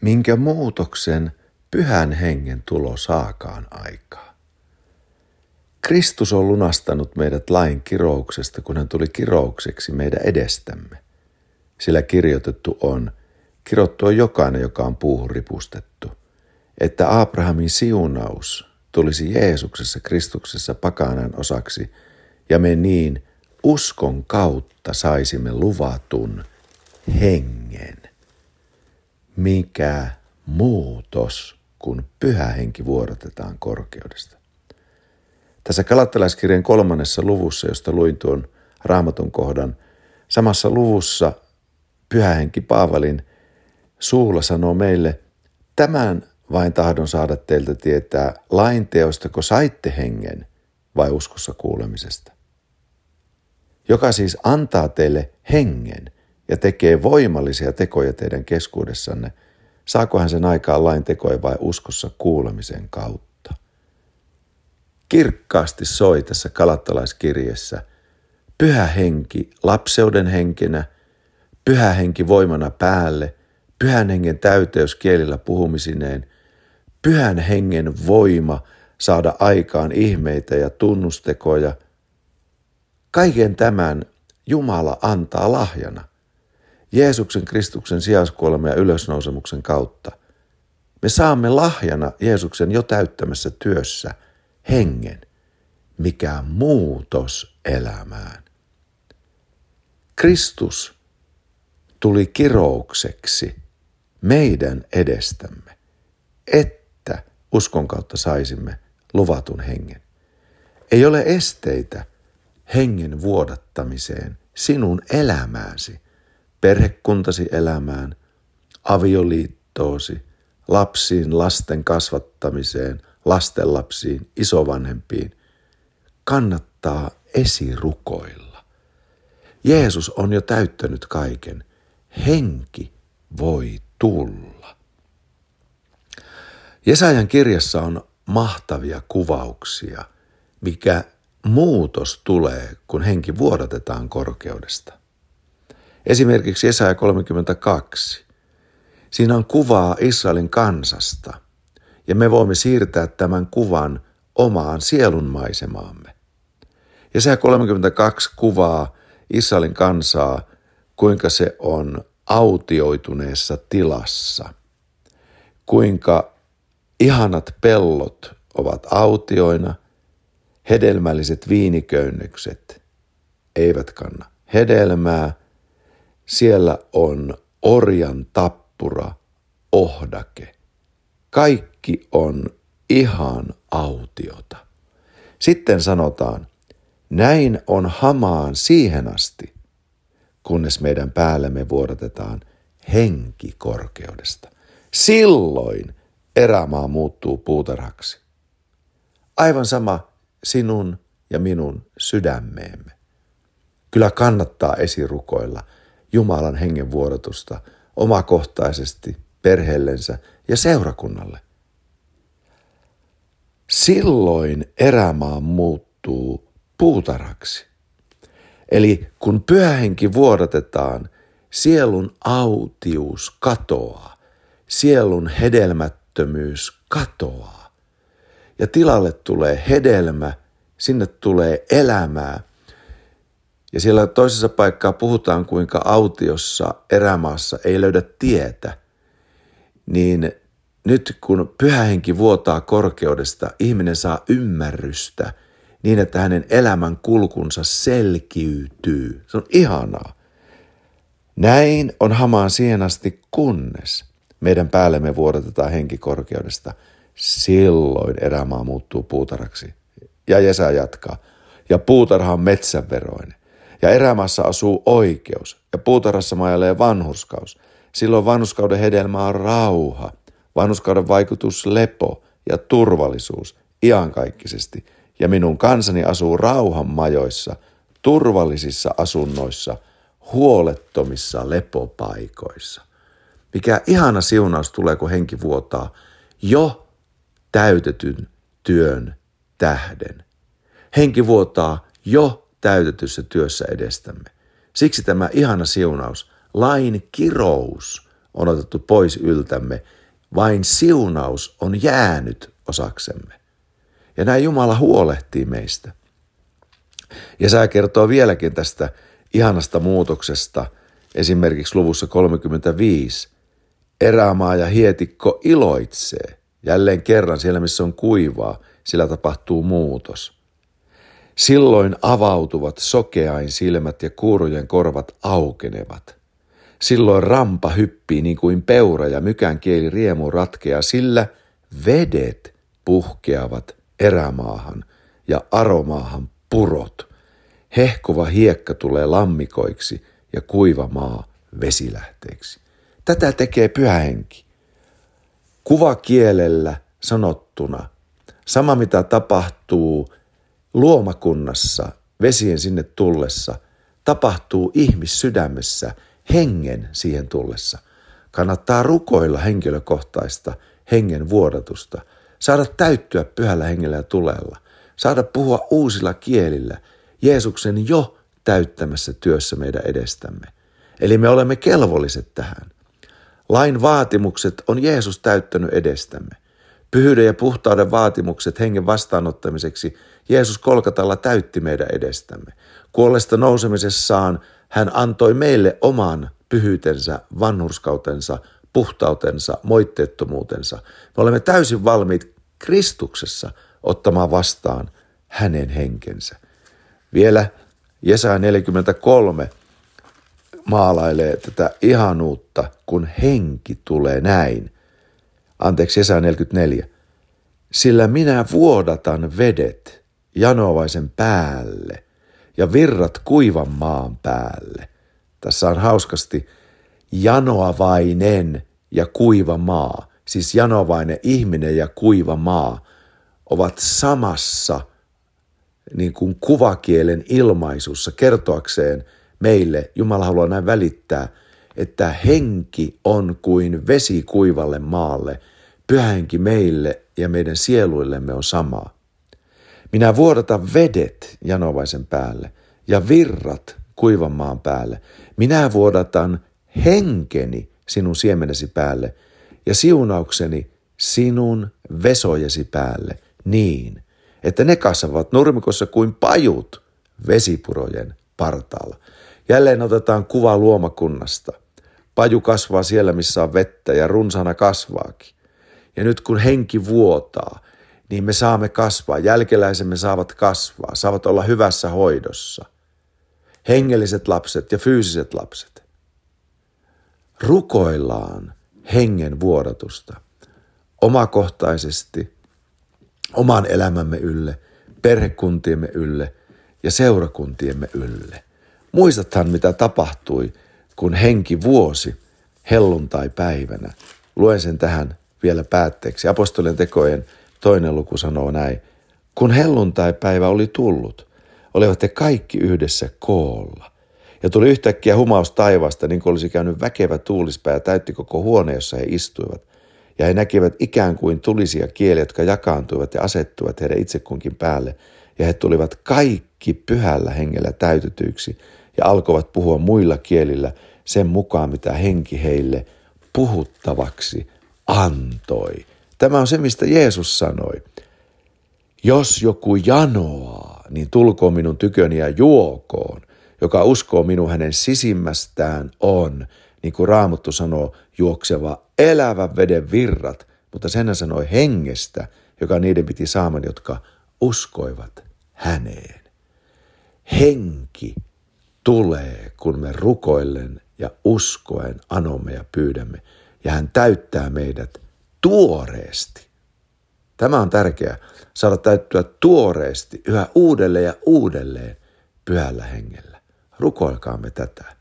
minkä muutoksen pyhän hengen tulo saakaan aikaa. Kristus on lunastanut meidät lain kirouksesta, kun hän tuli kiroukseksi meidän edestämme. Sillä kirjoitettu on, kirottu on jokainen, joka on puuhun ripustettu, että Abrahamin siunaus tulisi Jeesuksessa Kristuksessa pakanan osaksi, ja me niin uskon kautta saisimme luvatun hengen. Mikä muutos, kun pyhä henki vuorotetaan korkeudesta. Tässä kalattalaiskirjan kolmannessa luvussa, josta luin tuon raamatun kohdan, samassa luvussa pyhä henki Paavalin suulla sanoo meille, tämän vain tahdon saada teiltä tietää lain teostako saitte hengen vai uskossa kuulemisesta. Joka siis antaa teille hengen ja tekee voimallisia tekoja teidän keskuudessanne, saako hän sen aikaan lain tekoja vai uskossa kuulemisen kautta. Kirkkaasti soi tässä kalattalaiskirjessä pyhä henki lapseuden henkinä, pyhä henki voimana päälle, pyhän hengen täyteys kielillä puhumisineen – pyhän hengen voima saada aikaan ihmeitä ja tunnustekoja. Kaiken tämän Jumala antaa lahjana. Jeesuksen Kristuksen sijaiskuoleman ja ylösnousemuksen kautta. Me saamme lahjana Jeesuksen jo täyttämässä työssä hengen, mikä muutos elämään. Kristus tuli kiroukseksi meidän edestämme, että uskon kautta saisimme luvatun hengen. Ei ole esteitä hengen vuodattamiseen sinun elämääsi, perhekuntasi elämään, avioliittoosi, lapsiin, lasten kasvattamiseen, lastenlapsiin, isovanhempiin. Kannattaa esirukoilla. Jeesus on jo täyttänyt kaiken. Henki voi tulla. Jesajan kirjassa on mahtavia kuvauksia, mikä muutos tulee, kun henki vuodatetaan korkeudesta. Esimerkiksi Jesaja 32. Siinä on kuvaa Israelin kansasta, ja me voimme siirtää tämän kuvan omaan sielunmaisemaamme. Jesaja 32 kuvaa Israelin kansaa, kuinka se on autioituneessa tilassa, kuinka Ihanat pellot ovat autioina, hedelmälliset viiniköynnökset eivät kanna hedelmää. Siellä on orjan tappura, ohdake. Kaikki on ihan autiota. Sitten sanotaan, näin on hamaan siihen asti, kunnes meidän päällemme vuodatetaan henki korkeudesta. Silloin erämaa muuttuu puutarhaksi. Aivan sama sinun ja minun sydämeemme. Kyllä kannattaa esirukoilla Jumalan hengen vuorotusta omakohtaisesti perheellensä ja seurakunnalle. Silloin erämaa muuttuu puutarhaksi. Eli kun pyhähenki vuodatetaan, sielun autius katoaa, sielun hedelmät työttömyys katoaa. Ja tilalle tulee hedelmä, sinne tulee elämää. Ja siellä toisessa paikkaa puhutaan, kuinka autiossa erämaassa ei löydä tietä. Niin nyt kun pyhähenki vuotaa korkeudesta, ihminen saa ymmärrystä niin, että hänen elämän kulkunsa selkiytyy. Se on ihanaa. Näin on hamaan siihen asti, kunnes meidän päällemme vuodatetaan henki korkeudesta. Silloin erämaa muuttuu puutaraksi. Ja Jesä jatkaa. Ja puutarha on metsänveroinen. Ja erämaassa asuu oikeus. Ja puutarhassa majalee vanhurskaus. Silloin vanhuskauden hedelmä on rauha. Vanhuskauden vaikutus lepo ja turvallisuus iankaikkisesti. Ja minun kansani asuu rauhan majoissa, turvallisissa asunnoissa, huolettomissa lepopaikoissa. Mikä ihana siunaus tulee, kun henki vuotaa jo täytetyn työn tähden. Henki vuotaa jo täytetyssä työssä edestämme. Siksi tämä ihana siunaus, lain kirous, on otettu pois yltämme, vain siunaus on jäänyt osaksemme. Ja näin Jumala huolehtii meistä. Ja sä kertoo vieläkin tästä ihanasta muutoksesta, esimerkiksi luvussa 35. Erämaa ja hietikko iloitsee. Jälleen kerran siellä, missä on kuivaa, sillä tapahtuu muutos. Silloin avautuvat sokeain silmät ja kuurojen korvat aukenevat. Silloin rampa hyppii niin kuin peura ja mykän kieli riemu ratkeaa, sillä vedet puhkeavat erämaahan ja aromaahan purot. Hehkova hiekka tulee lammikoiksi ja kuiva maa vesilähteeksi. Tätä tekee pyhähenki. Kuvakielellä sanottuna, sama mitä tapahtuu luomakunnassa vesien sinne tullessa, tapahtuu ihmissydämessä hengen siihen tullessa. Kannattaa rukoilla henkilökohtaista hengen vuodatusta, saada täyttyä pyhällä hengellä ja tulella, saada puhua uusilla kielillä Jeesuksen jo täyttämässä työssä meidän edestämme. Eli me olemme kelvolliset tähän. Lain vaatimukset on Jeesus täyttänyt edestämme. Pyhyyden ja puhtauden vaatimukset hengen vastaanottamiseksi Jeesus kolkatalla täytti meidän edestämme. Kuollesta nousemisessaan hän antoi meille oman pyhyytensä, vanhurskautensa, puhtautensa, moitteettomuutensa. Me olemme täysin valmiit Kristuksessa ottamaan vastaan hänen henkensä. Vielä Jesaja 43 maalailee tätä ihanuutta, kun henki tulee näin. Anteeksi, Jesaja 44. Sillä minä vuodatan vedet janovaisen päälle ja virrat kuivan maan päälle. Tässä on hauskasti janoavainen ja kuiva maa, siis janovainen ihminen ja kuiva maa ovat samassa niin kuin kuvakielen ilmaisussa kertoakseen meille, Jumala haluaa näin välittää, että henki on kuin vesi kuivalle maalle, pyhänki meille ja meidän sieluillemme on samaa. Minä vuodatan vedet janovaisen päälle ja virrat kuivan maan päälle. Minä vuodatan henkeni sinun siemenesi päälle ja siunaukseni sinun vesojesi päälle niin, että ne kasvavat nurmikossa kuin pajut vesipurojen partaalla. Jälleen otetaan kuva luomakunnasta. Paju kasvaa siellä, missä on vettä ja runsana kasvaakin. Ja nyt kun henki vuotaa, niin me saamme kasvaa. Jälkeläisemme saavat kasvaa, saavat olla hyvässä hoidossa. Hengelliset lapset ja fyysiset lapset. Rukoillaan hengen vuodatusta omakohtaisesti, oman elämämme ylle, perhekuntiemme ylle ja seurakuntiemme ylle. Muistathan, mitä tapahtui, kun henki vuosi helluntai-päivänä. Luen sen tähän vielä päätteeksi. Apostolien tekojen toinen luku sanoo näin. Kun helluntai-päivä oli tullut, olivat he kaikki yhdessä koolla. Ja tuli yhtäkkiä humaus taivaasta, niin kuin olisi käynyt väkevä tuulispää ja täytti koko huone, jossa he istuivat. Ja he näkivät ikään kuin tulisia kieliä, jotka jakaantuivat ja asettuivat heidän itse kunkin päälle. Ja he tulivat kaikki pyhällä hengellä täytetyiksi ja alkoivat puhua muilla kielillä sen mukaan, mitä henki heille puhuttavaksi antoi. Tämä on se, mistä Jeesus sanoi. Jos joku janoaa, niin tulkoon minun tyköni ja juokoon. Joka uskoo minun hänen sisimmästään on, niin kuin Raamattu sanoo, juokseva elävä veden virrat, mutta sen hän sanoi hengestä, joka niiden piti saaman, jotka uskoivat häneen. Henki tulee, kun me rukoillen ja uskoen anomme ja pyydämme, ja hän täyttää meidät tuoreesti. Tämä on tärkeää, saada täyttyä tuoreesti yhä uudelleen ja uudelleen pyhällä hengellä. Rukoilkaamme tätä.